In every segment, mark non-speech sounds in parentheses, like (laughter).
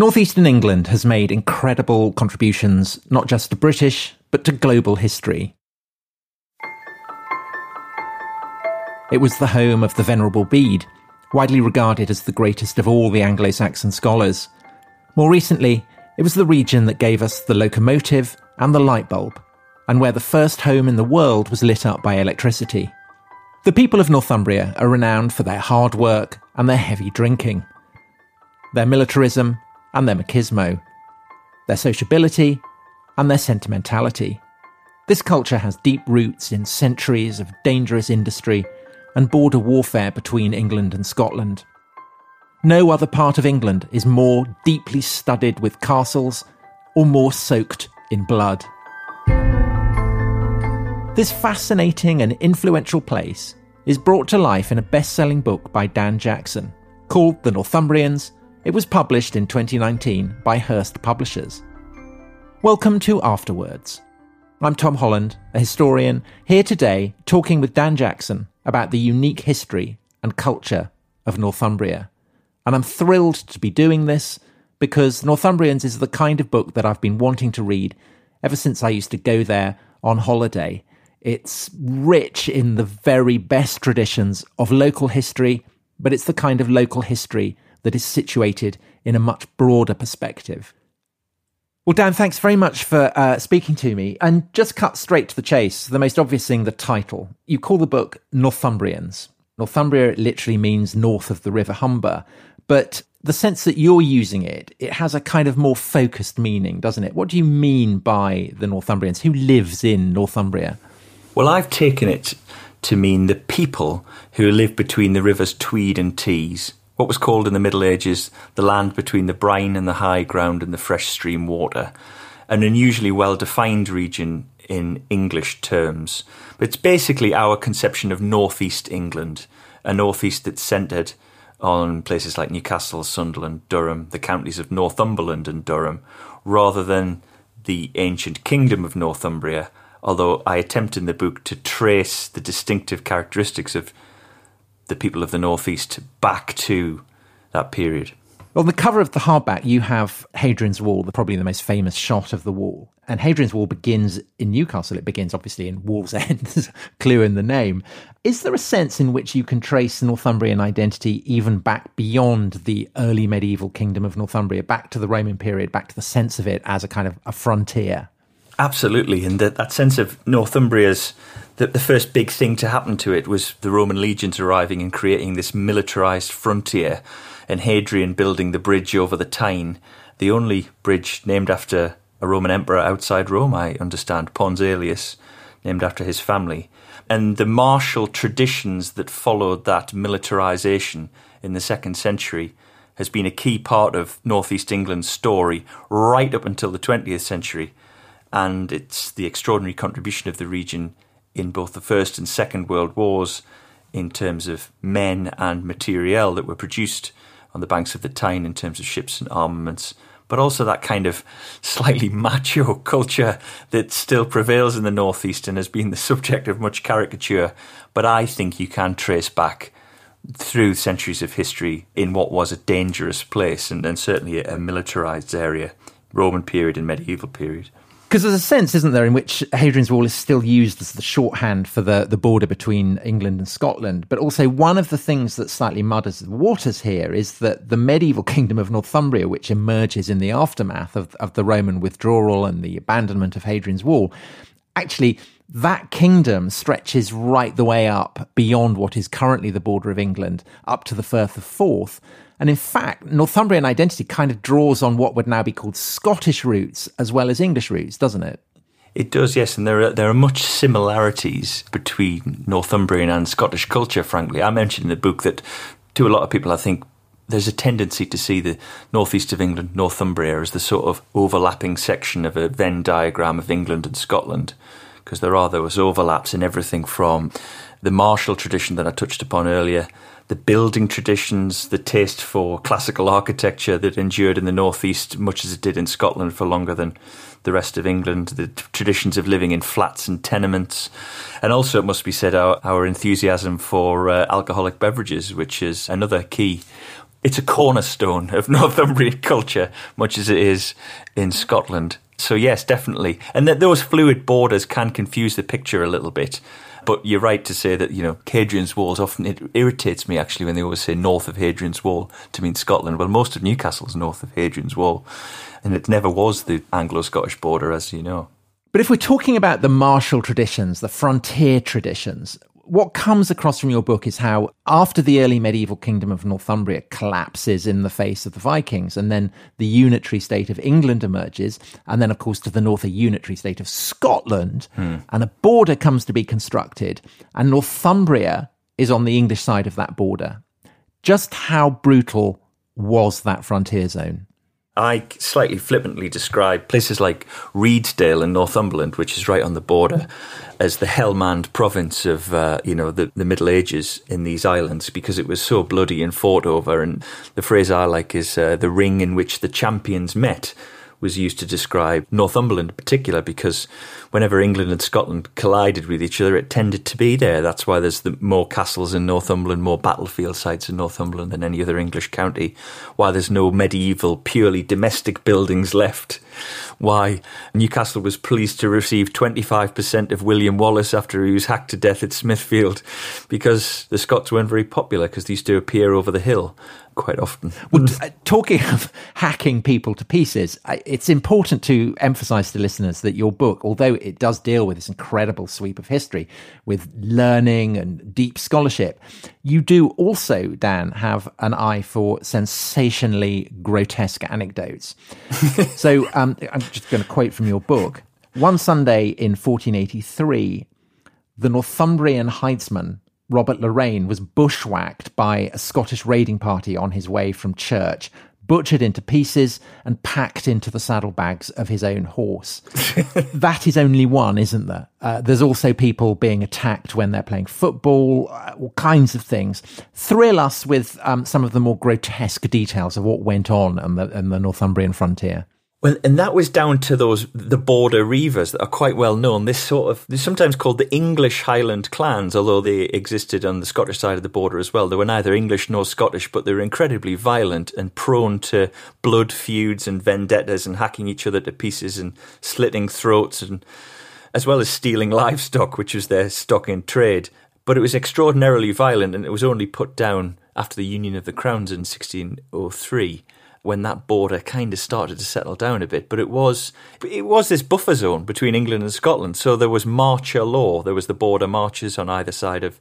Northeastern England has made incredible contributions not just to British, but to global history. It was the home of the Venerable Bede, widely regarded as the greatest of all the Anglo Saxon scholars. More recently, it was the region that gave us the locomotive and the light bulb, and where the first home in the world was lit up by electricity. The people of Northumbria are renowned for their hard work and their heavy drinking, their militarism and their machismo, their sociability and their sentimentality. This culture has deep roots in centuries of dangerous industry and border warfare between England and Scotland. No other part of England is more deeply studded with castles or more soaked in blood. This fascinating and influential place is brought to life in a best selling book by Dan Jackson called The Northumbrians. It was published in 2019 by Hurst Publishers. Welcome to Afterwards. I'm Tom Holland, a historian, here today talking with Dan Jackson about the unique history and culture of Northumbria. And I'm thrilled to be doing this because Northumbrians is the kind of book that I've been wanting to read ever since I used to go there on holiday. It's rich in the very best traditions of local history, but it's the kind of local history that is situated in a much broader perspective. Well, Dan, thanks very much for uh, speaking to me. And just cut straight to the chase, the most obvious thing, the title. You call the book Northumbrians. Northumbria literally means north of the River Humber. But the sense that you're using it, it has a kind of more focused meaning, doesn't it? What do you mean by the Northumbrians? Who lives in Northumbria? Well, I've taken it to mean the people who live between the rivers Tweed and Tees what was called in the Middle Ages the land between the brine and the high ground and the fresh stream water, an unusually well defined region in English terms. But it's basically our conception of northeast England, a northeast that's centred on places like Newcastle, Sunderland, Durham, the counties of Northumberland and Durham, rather than the ancient kingdom of Northumbria, although I attempt in the book to trace the distinctive characteristics of the people of the Northeast back to that period. On the cover of the hardback, you have Hadrian's Wall, the, probably the most famous shot of the wall. And Hadrian's Wall begins in Newcastle. It begins, obviously, in Wall's Wallsend, (laughs) clue in the name. Is there a sense in which you can trace Northumbrian identity even back beyond the early medieval kingdom of Northumbria, back to the Roman period, back to the sense of it as a kind of a frontier? Absolutely. And that, that sense of Northumbria's the, the first big thing to happen to it was the Roman legions arriving and creating this militarized frontier, and Hadrian building the bridge over the Tyne, the only bridge named after a Roman emperor outside Rome, I understand, Pons Aelius, named after his family. And the martial traditions that followed that militarization in the second century has been a key part of Northeast England's story right up until the 20th century. And it's the extraordinary contribution of the region in both the First and Second World Wars in terms of men and materiel that were produced on the banks of the Tyne in terms of ships and armaments, but also that kind of slightly (laughs) macho culture that still prevails in the Northeast and has been the (laughs) subject of much caricature. But I think you can trace back through centuries of history in what was a dangerous place and, and certainly a militarized area, Roman period and medieval period. Because there's a sense, isn't there, in which Hadrian's Wall is still used as the shorthand for the, the border between England and Scotland. But also, one of the things that slightly mudders the waters here is that the medieval kingdom of Northumbria, which emerges in the aftermath of, of the Roman withdrawal and the abandonment of Hadrian's Wall, actually that kingdom stretches right the way up beyond what is currently the border of England, up to the Firth of Forth. And in fact, Northumbrian identity kind of draws on what would now be called Scottish roots as well as English roots, doesn't it? It does, yes, and there are there are much similarities between Northumbrian and Scottish culture. Frankly, I mentioned in the book that to a lot of people, I think there's a tendency to see the northeast of England, Northumbria, as the sort of overlapping section of a Venn diagram of England and Scotland, because there are those overlaps in everything from the martial tradition that I touched upon earlier the building traditions, the taste for classical architecture that endured in the northeast, much as it did in Scotland for longer than the rest of England, the t- traditions of living in flats and tenements, and also it must be said our, our enthusiasm for uh, alcoholic beverages, which is another key it's a cornerstone of (laughs) Northumbrian culture, much as it is in Scotland. So yes, definitely. And that those fluid borders can confuse the picture a little bit. But you're right to say that, you know, Hadrian's Walls often, it irritates me actually when they always say north of Hadrian's Wall to mean Scotland. Well, most of Newcastle's north of Hadrian's Wall. And it never was the Anglo Scottish border, as you know. But if we're talking about the martial traditions, the frontier traditions, what comes across from your book is how after the early medieval kingdom of Northumbria collapses in the face of the Vikings, and then the unitary state of England emerges, and then, of course, to the north, a unitary state of Scotland, hmm. and a border comes to be constructed, and Northumbria is on the English side of that border. Just how brutal was that frontier zone? I slightly flippantly describe places like Redesdale in Northumberland, which is right on the border, as the Helmand province of uh, you know the, the Middle Ages in these islands because it was so bloody and fought over. And the phrase I like is uh, the ring in which the champions met was used to describe Northumberland in particular because whenever England and Scotland collided with each other, it tended to be there. That's why there's the, more castles in Northumberland, more battlefield sites in Northumberland than any other English county. Why there's no medieval, purely domestic buildings left. Why Newcastle was pleased to receive 25% of William Wallace after he was hacked to death at Smithfield because the Scots weren't very popular because they used to appear over the hill quite often. Well, uh, talking of (laughs) hacking people to pieces, it's important to emphasize to listeners that your book, although it does deal with this incredible sweep of history with learning and deep scholarship, you do also, Dan, have an eye for sensationally grotesque anecdotes. (laughs) so um, I'm just going to quote from your book. One Sunday in 1483, the Northumbrian headsman Robert Lorraine was bushwhacked by a Scottish raiding party on his way from church, butchered into pieces, and packed into the saddlebags of his own horse. (laughs) that is only one, isn't there? Uh, there's also people being attacked when they're playing football, uh, all kinds of things. Thrill us with um, some of the more grotesque details of what went on on the, on the Northumbrian frontier. Well, and that was down to those the border reivers that are quite well known. This sort of they're sometimes called the English Highland clans, although they existed on the Scottish side of the border as well. They were neither English nor Scottish, but they were incredibly violent and prone to blood feuds and vendettas and hacking each other to pieces and slitting throats and as well as stealing (laughs) livestock, which was their stock in trade. But it was extraordinarily violent, and it was only put down after the Union of the Crowns in 1603 when that border kind of started to settle down a bit. But it was it was this buffer zone between England and Scotland. So there was marcher law. There was the border marches on either side of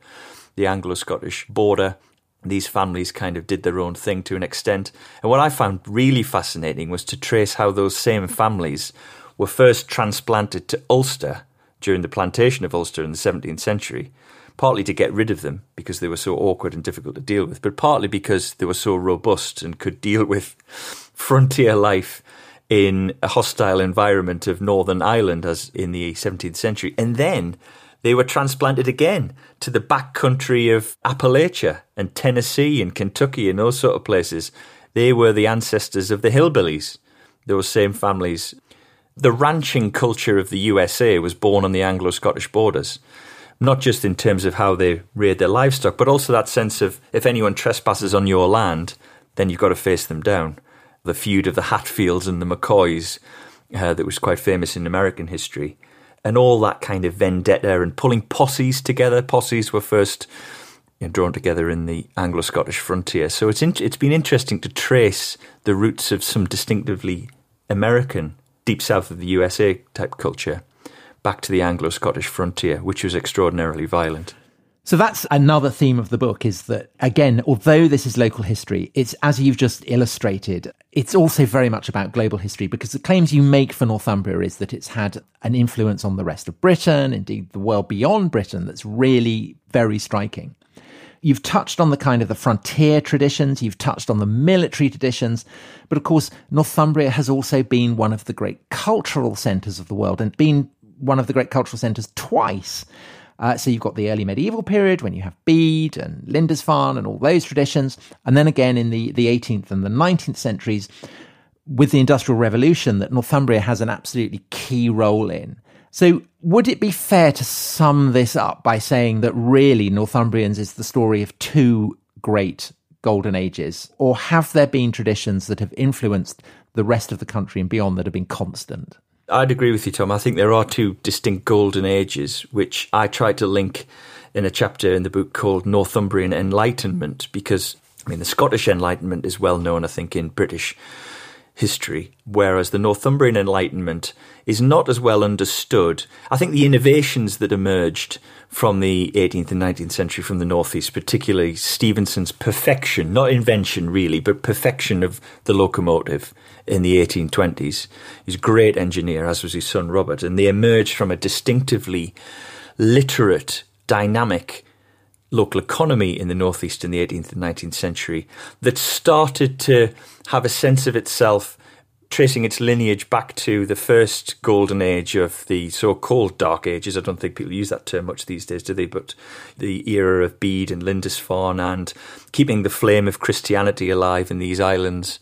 the Anglo-Scottish border. These families kind of did their own thing to an extent. And what I found really fascinating was to trace how those same families were first transplanted to Ulster during the plantation of Ulster in the 17th century partly to get rid of them because they were so awkward and difficult to deal with, but partly because they were so robust and could (laughs) deal with frontier life in a hostile environment of Northern Ireland as in the 17th century. And then they were transplanted again to the back country of Appalachia and Tennessee and Kentucky and those sort of places. They were the ancestors of the hillbillies, those same families. The ranching culture of the USA was born on the Anglo Scottish borders not just in terms of how they reared their livestock, but also that sense of if anyone trespasses on your land, then you've got to face them down. The feud of the Hatfields and the McCoys, uh, that was quite famous in American history, and all that kind of vendetta and pulling posses together. Posses were first you know, drawn together in the Anglo-Scottish frontier, so it's in, it's been interesting to trace the roots of some distinctively American, deep south of the USA type culture back to the Anglo Scottish frontier, which was extraordinarily violent. So that's another theme of the book is that, again, although this is local history, it's as you've just illustrated, it's also very much about global history because the claims you make for Northumbria is that it's had an influence on the rest of Britain, indeed the world beyond Britain, that's really very striking. You've touched on the kind of the frontier traditions, you've touched on the military traditions, but of course, Northumbria has also been one of the great cultural centres of the world and been one of the great cultural centres twice. Uh, so you've got the early medieval period when you have Bede and Lindisfarne and all those traditions, and then again in the, the 18th and the 19th centuries with the Industrial Revolution that Northumbria has an absolutely key role in. So would it be fair to sum this up by saying that really Northumbrians is the story of two great golden ages, or have there been traditions that have influenced the rest of the country and beyond that have been constant? I'd agree with you, Tom. I think there are two distinct golden ages, which I tried to link in a chapter in the book called Northumbrian Enlightenment, because, I mean, the Scottish Enlightenment is well known, I think, in British history, whereas the Northumbrian Enlightenment is not as well understood. I think the innovations that emerged from the 18th and 19th century from the Northeast, particularly Stephenson's perfection, not invention really, but perfection of the locomotive in the 1820s. He's a great engineer, as was his son Robert, and they emerged from a distinctively literate, dynamic local economy in the Northeast in the 18th and 19th century that started to have a sense of itself tracing its lineage back to the first golden age of the so-called dark ages. I don't think people use that term much these days, do they? But the era of Bede and Lindisfarne and keeping the flame of Christianity alive in these islands.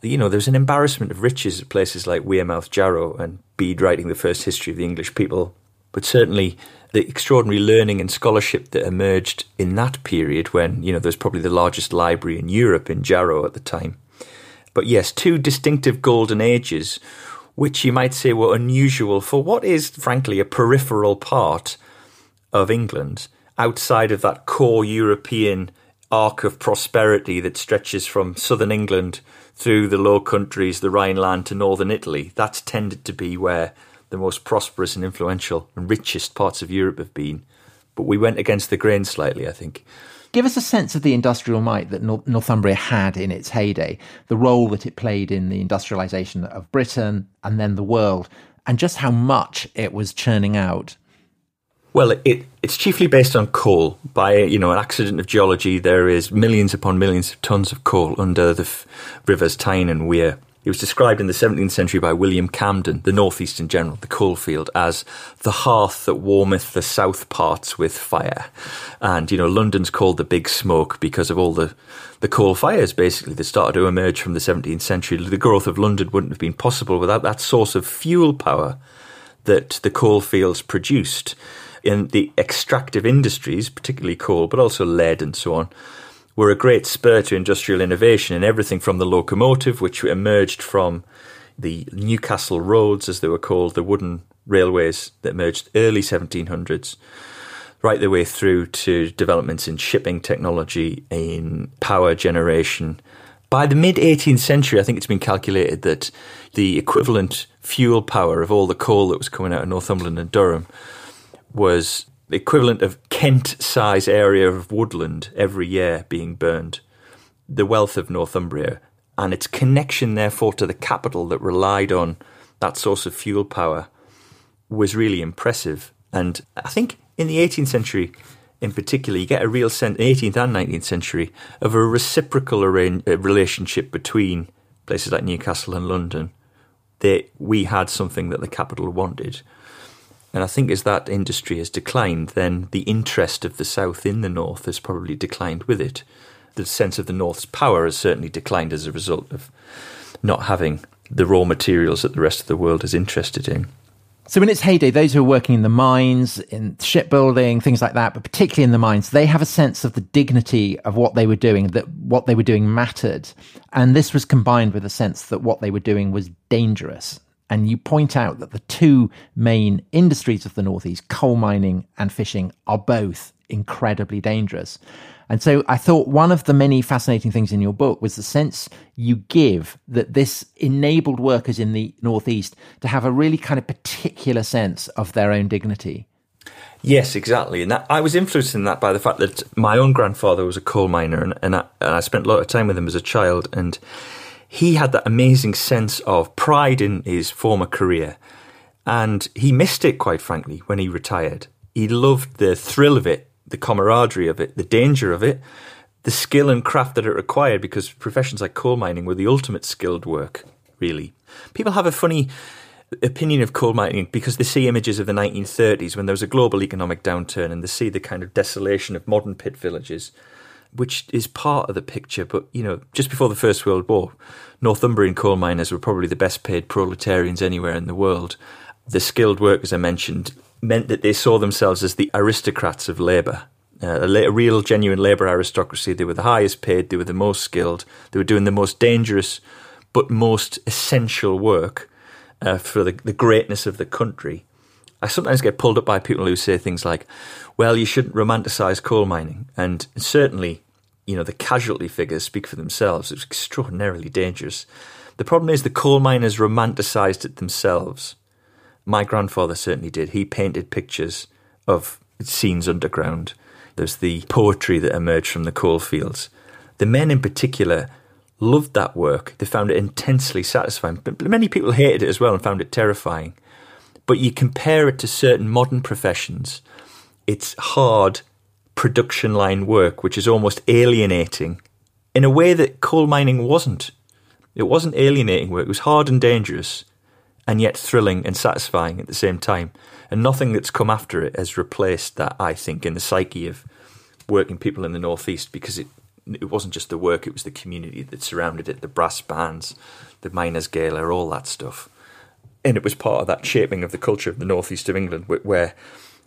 You know, there's an embarrassment of riches at places like Wearmouth, Jarrow, and Bede writing the first history of the English people. But certainly the extraordinary learning and scholarship that emerged in that period when, you know, there's probably the largest library in Europe in Jarrow at the time. But yes, two distinctive golden ages, which you might say were unusual for what is, frankly, a peripheral part of England outside of that core European arc of prosperity that stretches from southern England through the Low Countries, the Rhineland to northern Italy. That's tended to be where the most prosperous and influential and richest parts of Europe have been. But we went against the grain slightly, I think. Give us a sense of the industrial might that Northumbria had in its heyday, the role that it played in the industrialisation of Britain and then the world, and just how much it was churning out. Well, it, it's chiefly based on coal. By you know an accident of geology, there is millions upon millions of tons of coal under the f- rivers Tyne and Wear. It was described in the 17th century by William Camden, the northeast in general, the coalfield, as the hearth that warmeth the south parts with fire. And, you know, London's called the big smoke because of all the, the coal fires, basically, that started to emerge from the 17th century. The growth of London wouldn't have been possible without that source of fuel power that the coalfields produced. In the extractive industries, particularly coal, but also lead and so on, were a great spur to industrial innovation in everything from the locomotive, which emerged from the Newcastle roads, as they were called, the wooden railways that emerged early 1700s, right the way through to developments in shipping technology, in power generation. By the mid 18th century, I think it's been calculated that the equivalent fuel power of all the coal that was coming out of Northumberland and Durham was the equivalent of Kent size area of woodland every year being burned. The wealth of Northumbria and its connection, therefore, to the capital that relied on that source of fuel power was really impressive. And I think in the 18th century, in particular, you get a real sense, 18th and 19th century, of a reciprocal uh, relationship between places like Newcastle and London. That we had something that the capital wanted. And I think as that industry has declined, then the interest of the South in the North has probably declined with it. The sense of the North's power has certainly declined as a result of not having the raw materials that the rest of the world is interested in. So, in its heyday, those who are working in the mines, in shipbuilding, things like that, but particularly in the mines, they have a sense of the dignity of what they were doing, that what they were doing mattered. And this was combined with a sense that what they were doing was dangerous. And you point out that the two main industries of the Northeast, coal mining and fishing, are both incredibly dangerous. And so I thought one of the many fascinating things in your book was the sense you give that this enabled workers in the Northeast to have a really kind of particular sense of their own dignity. Yes, exactly. And that, I was influenced in that by the fact that my own grandfather was a coal miner and, and, I, and I spent a lot of time with him as a child. And he had that amazing sense of pride in his former career. And he missed it, quite frankly, when he retired. He loved the thrill of it, the camaraderie of it, the danger of it, the skill and craft that it required, because professions like coal mining were the ultimate skilled work, really. People have a funny opinion of coal mining because they see images of the 1930s when there was a global economic downturn and they see the kind of desolation of modern pit villages which is part of the picture. But, you know, just before the First World War, Northumbrian coal miners were probably the best paid proletarians anywhere in the world. The skilled workers I mentioned meant that they saw themselves as the aristocrats of labour. Uh, a, a real, genuine labour aristocracy. They were the highest paid, they were the most skilled, they were doing the most dangerous but most essential work uh, for the, the greatness of the country. I sometimes get pulled up by people who say things like, well, you shouldn't romanticize coal mining. And certainly, you know, the casualty figures speak for themselves. It's extraordinarily dangerous. The problem is the coal miners romanticized it themselves. My grandfather certainly did. He painted pictures of scenes underground. There's the poetry that emerged from the coal fields. The men in particular loved that work. They found it intensely satisfying. But many people hated it as well and found it terrifying. But you compare it to certain modern professions, it's hard production line work, which is almost alienating in a way that coal mining wasn't. It wasn't alienating work, it was hard and dangerous, and yet thrilling and satisfying at the same time. And nothing that's come after it has replaced that, I think, in the psyche of working people in the Northeast because it it wasn't just the work, it was the community that surrounded it, the brass bands, the miners' gala, all that stuff. And it was part of that shaping of the culture of the northeast of England, where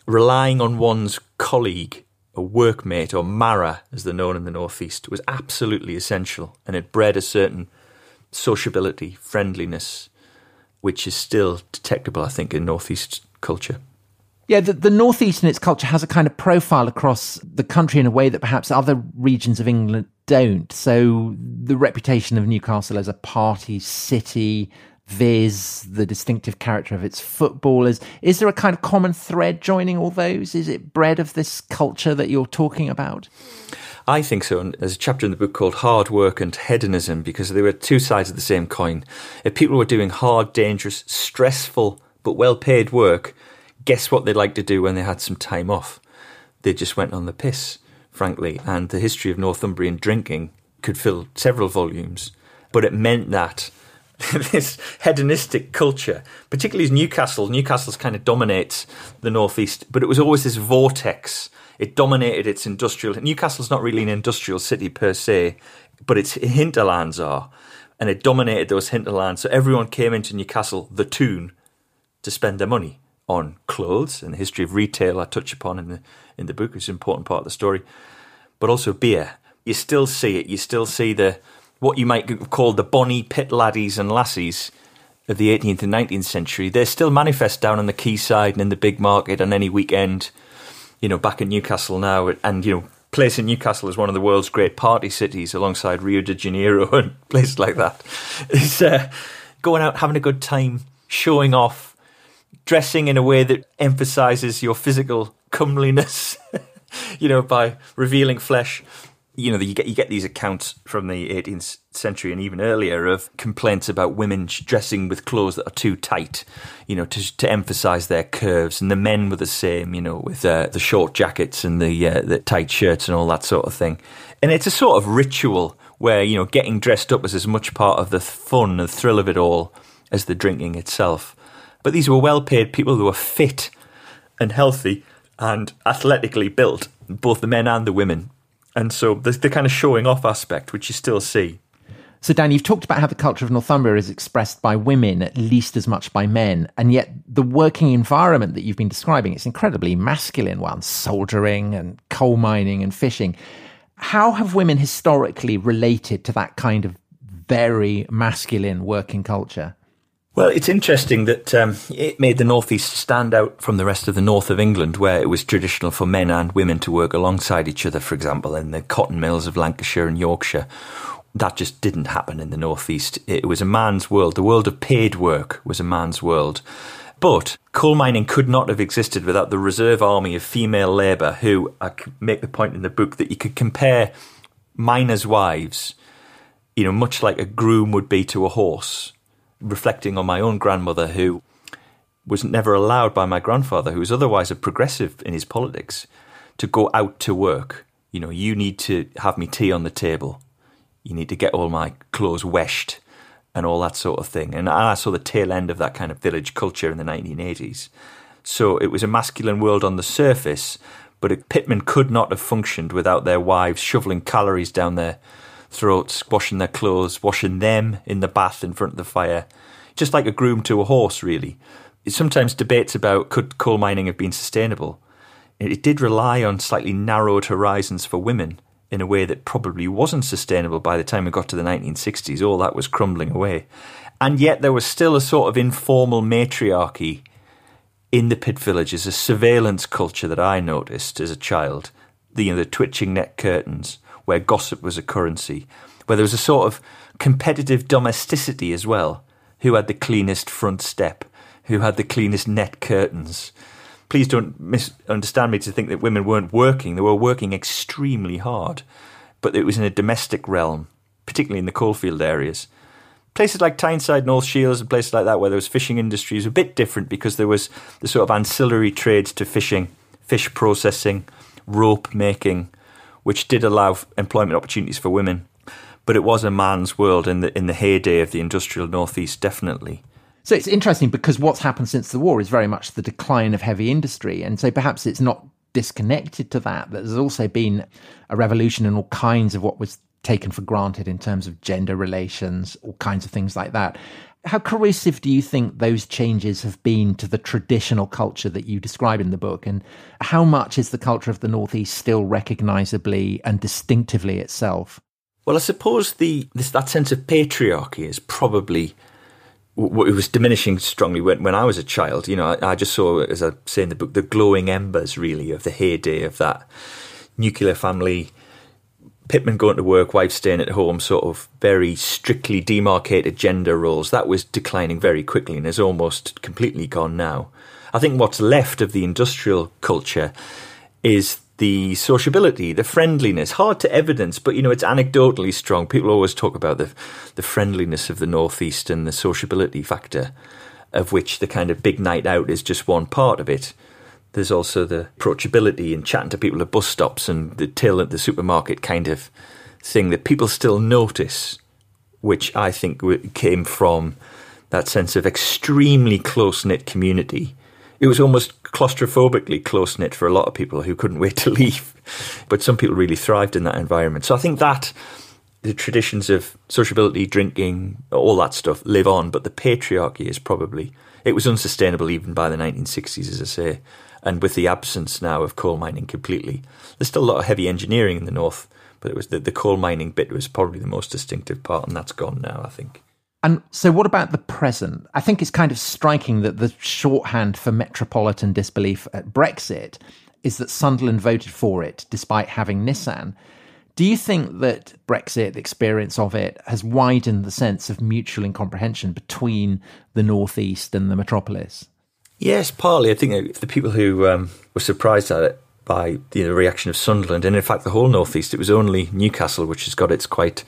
relying on one's colleague, a workmate, or mara, as they're known in the northeast, was absolutely essential. And it bred a certain sociability, friendliness, which is still detectable, I think, in northeast culture. Yeah, the, the Northeast and its culture has a kind of profile across the country in a way that perhaps other regions of England don't. So the reputation of Newcastle as a party city, Viz, the distinctive character of its footballers. Is there a kind of common thread joining all those? Is it bred of this culture that you're talking about? I think so. And there's a chapter in the book called Hard Work and Hedonism because they were two sides of the same coin. If people were doing hard, dangerous, stressful, but well paid work, guess what they'd like to do when they had some time off? They just went on the piss, frankly. And the history of Northumbrian drinking could fill several volumes, but it meant that (laughs) this hedonistic culture, particularly as Newcastle, Newcastle's kind of dominates the northeast, but it was always this vortex. It dominated its industrial. Newcastle's not really an industrial city per se, but its hinterlands are, and it dominated those hinterlands. So everyone came into Newcastle, the Toon, to spend their money on clothes and the history of retail I touch upon in the in the book, is an important part of the story, but also beer. You still see it. You still see the what you might call the bonny pit laddies and lassies of the 18th and 19th century. They're still manifest down on the quayside and in the big market on any weekend. You know, back in Newcastle now, and you know, place in Newcastle is one of the world's great party cities, alongside Rio de Janeiro (laughs) and places like that. Is uh, going out having a good time, showing off dressing in a way that emphasizes your physical comeliness, (laughs) you know, by revealing flesh. You know, you get you get these accounts from the 18th century and even earlier of complaints about women dressing with clothes that are too tight, you know, to to emphasize their curves, and the men were the same, you know, with uh, the short jackets and the uh, the tight shirts and all that sort of thing. And it's a sort of ritual where you know getting dressed up is as much part of the fun and thrill of it all as the drinking itself. But these were well paid people who were fit and healthy and athletically built, both the men and the women. And so there's the kind of showing off aspect, which you still see. So, Dan, you've talked about how the culture of Northumbria is expressed by women at least as much by men, and yet the working environment that you've been describing is incredibly masculine one, soldiering and coal mining and fishing. How have women historically related to that kind of very masculine working culture? Well, it's interesting that um, it made the Northeast stand out from the rest of the north of England, where it was traditional for men and women to work alongside each other, for example, in the cotton mills of Lancashire and Yorkshire. That just didn't happen in the Northeast. It was a man's world. The world of paid work was a man's world. But coal mining could not have existed without the reserve army of female labour, who I make the point in the book that you could compare miners' wives, you know, much like a groom would be to a horse reflecting on my own grandmother, who was never allowed by my grandfather, who was otherwise a progressive in his politics, to go out to work. You know, you need to have me tea on the table. You need to get all my clothes washed and all that sort of thing. And I saw the tail end of that kind of village culture in the 1980s. So it was a masculine world on the surface, but pitman could not have functioned without their wives shoveling calories down their throats, washing their clothes, washing them in the bath in front of the fire, just like a groom to a horse, really. Sometimes debates about could coal mining have been sustainable. it did rely on slightly narrowed horizons for women in a way that probably wasn't sustainable by the time we got to the 1960s. All that was crumbling away. And yet there was still a sort of informal matriarchy in the pit villages, a surveillance culture that I noticed as a child. The, you know, the twitching net curtains, where gossip was a currency, where there was a sort of competitive domesticity as well. Who had the cleanest front step? Who had the cleanest net curtains? please don't misunderstand me to think that women weren't working. They were working extremely hard, but it was in a domestic realm, particularly in the coalfield areas. Places like Tyneside, North Shields, and places like that, where there was fishing industries, were a bit different because there was the sort of ancillary trades to fishing, fish processing, rope making, which did allow employment opportunities for women. But it was a man's world in the in the heyday of the industrial northeast, definitely. So it's interesting because what's happened since the war is very much the decline of heavy industry. And so perhaps it's not disconnected to that. That there's also been a revolution in all kinds of what was taken for granted in terms of gender relations, all kinds of things like that. How corrosive do you think those changes have been to the traditional culture that you describe in the book? And how much is the culture of the Northeast still recognizably and distinctively itself? Well, I suppose the this, that sense of patriarchy is probably it was diminishing strongly when, when I was a child. You know, I, I, just saw, as I say in the book, the glowing embers really of the heyday of that nuclear family. Pitmen going to work, wife staying at home, sort of very strictly demarcated gender roles. That was declining very quickly and is almost completely gone now. I think what's left of the industrial culture is the sociability, the friendliness, hard to evidence, but you know it's anecdotally strong. People always talk about the the friendliness of the northeast and the sociability factor, of which the kind of big night out is just one part of it. There's also the approachability and chatting to people at bus stops and the till at the supermarket kind of thing that people still notice, which I think came from that sense of extremely close knit community it was almost claustrophobically close knit for a lot of people who couldn't wait to (laughs) leave. But some people really thrived in that environment. So I think that the traditions of sociability, drinking, all that stuff live on, but the patriarchy is probably it was unsustainable even by the 1960s, as I say. And with the absence now of coal mining completely, there's still a lot of heavy engineering in the north, but it was the, the coal mining bit was probably the most distinctive part, and that's gone now, I think. And so, what about the present? I think it's kind of striking that the shorthand for metropolitan disbelief at Brexit is that Sunderland voted for it despite having Nissan. Do you think that Brexit, the experience of it, has widened the sense of mutual incomprehension between the Northeast and the metropolis? Yes, partly. I think the people who um, were surprised at it by the reaction of Sunderland, and in fact the whole northeast. It was only Newcastle, which has got its quite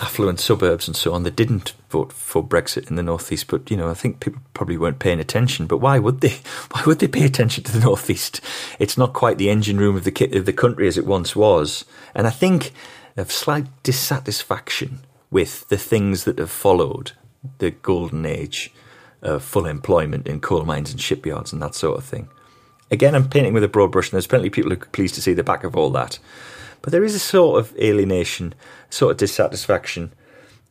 affluent suburbs and so on, that didn't vote for Brexit in the northeast. But you know, I think people probably weren't paying attention. But why would they? (laughs) Why would they pay attention to the northeast? It's not quite the engine room of the of the country as it once was, and I think a slight dissatisfaction with the things that have followed the golden age of full employment in coal mines and shipyards and that sort of thing Again, I'm painting with a broad brush, and there's plenty of people who are pleased to see the back of all that. But there is a sort of alienation, sort of dissatisfaction.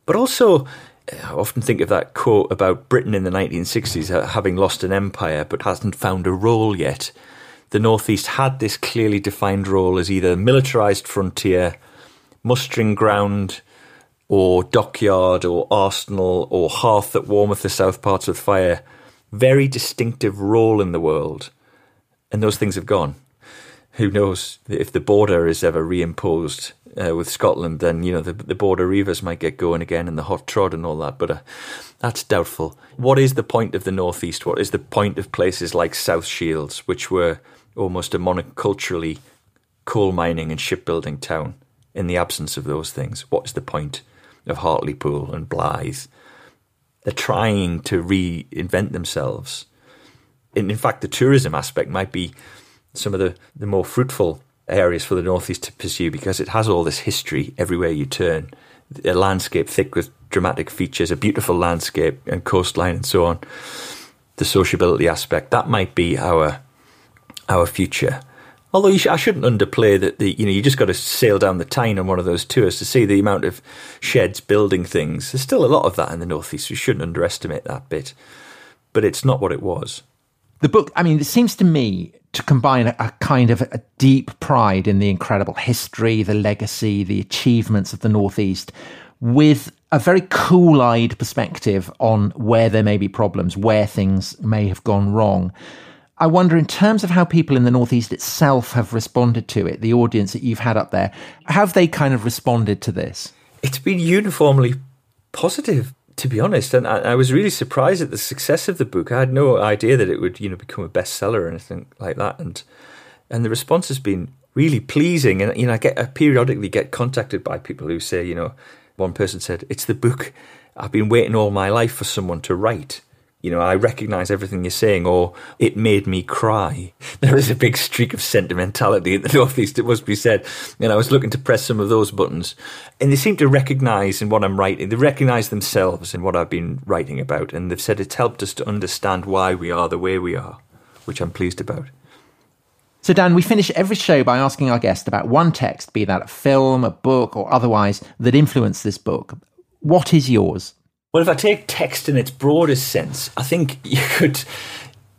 But also, I often think of that quote about Britain in the 1960s uh, having lost an empire but hasn't found a role yet. The Northeast had this clearly defined role as either militarised frontier, mustering ground, or dockyard, or arsenal, or hearth that warmeth the south parts with fire. Very distinctive role in the world and those things have gone. Who knows if the border is ever reimposed uh, with Scotland? Then you know the, the border reivers might get going again, and the hot trod and all that. But uh, that's doubtful. What is the point of the northeast? What is the point of places like South Shields, which were almost a monoculturally coal mining and shipbuilding town? In the absence of those things, what is the point of Hartlepool and Blyth? They're trying to reinvent themselves in, in fact, the tourism aspect might be some of the, the more fruitful areas for the Northeast to pursue because it has all this history everywhere you turn. A landscape thick with dramatic features, a beautiful landscape and coastline and so on. The sociability aspect, that might be our our future. Although sh- I shouldn't underplay that the you know you just got to sail down the Tyne on one of those tours to see the amount of sheds building things. There's still a lot of that in the northeast. We shouldn't underestimate that bit, but it's not what it was the book, I mean, it seems to me to combine a, a kind of a deep pride in the incredible history, the legacy, the achievements of the Northeast with a very cool eyed perspective on where there may be problems, where things may have gone wrong. I wonder, in terms of how people in the Northeast itself have responded to it, the audience that you've had up there, have they kind of responded to this? It's been uniformly positive, to be honest. And I, I was really surprised at the success of the book. I had no idea that it would, you know, become a bestseller or anything like that. And and the response has been really pleasing. And you know, I get I periodically get contacted by people who say, you know, one person said, It's the book I've been waiting all my life for someone to write. You know, I recognize everything you're saying, or it made me cry. (laughs) There is a big streak of sentimentality in the (laughs) Northeast, it must be said. And I was looking to press some of those buttons. And they seem to recognize in what I'm writing, they recognize themselves in what I've been writing about. And they've said it's helped us to understand why we are the way we are, which I'm pleased about. So, Dan, we finish every show by asking our guest about one text, be that a film, a book, or otherwise, that influenced this book. What is yours? Well, if I take text in its broadest sense, I think (laughs) you could,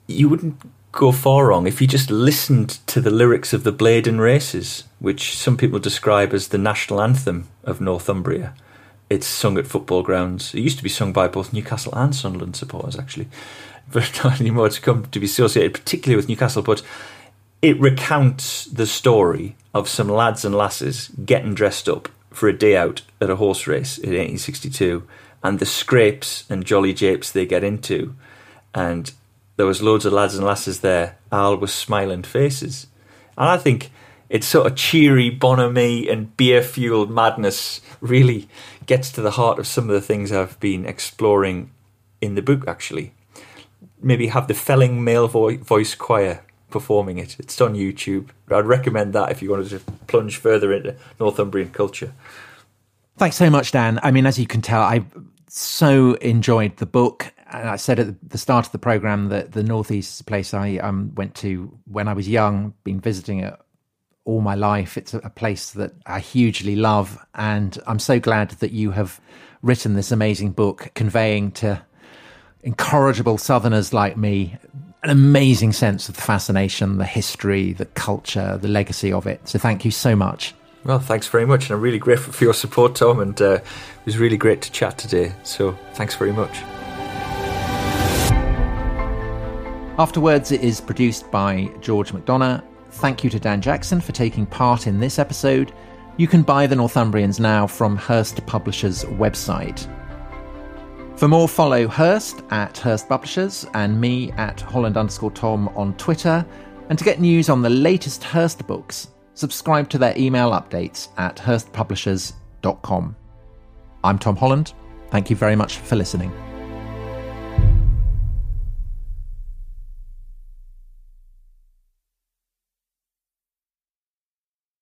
you wouldn't go far wrong if you just listened to the lyrics of the Blaydon Races, which some people describe as the national anthem of Northumbria. It's sung at football grounds. It used to be sung by both Newcastle and Sunderland supporters, actually, but not anymore. It's come to be associated particularly with Newcastle, but it recounts the story of some lads and lasses getting dressed up for a day out at a horse race in 1862 and the scrapes and jolly japes they get into. And there was loads of lads and lasses there, all with smiling faces. And I think it's sort of cheery bonhomie and beer fueled madness really gets to the heart of some of the things I've been exploring in the book, actually. Maybe have the Felling male vo- voice choir performing it. It's on YouTube. I'd recommend that if you wanted to plunge further into Northumbrian culture. Thanks so much, Dan. I mean, as you can tell, I so enjoyed the book. And I said at the start of the program that the Northeast is a place I um, went to when I was young, been visiting it all my life. It's a place that I hugely love. And I'm so glad that you have written this amazing book conveying to incorrigible Southerners like me an amazing sense of the fascination, the history, the culture, the legacy of it. So thank you so much. Well, thanks very much, and I'm really grateful for your support, Tom. And uh, it was really great to chat today. So thanks very much. Afterwards, it is produced by George McDonough. Thank you to Dan Jackson for taking part in this episode. You can buy The Northumbrians now from Hurst Publishers' website. For more, follow Hurst at Hurst Publishers and me at Holland underscore Tom on Twitter. And to get news on the latest Hurst books, subscribe to their email updates at hurstpublishers.com. I'm Tom Holland. Thank you very much for listening.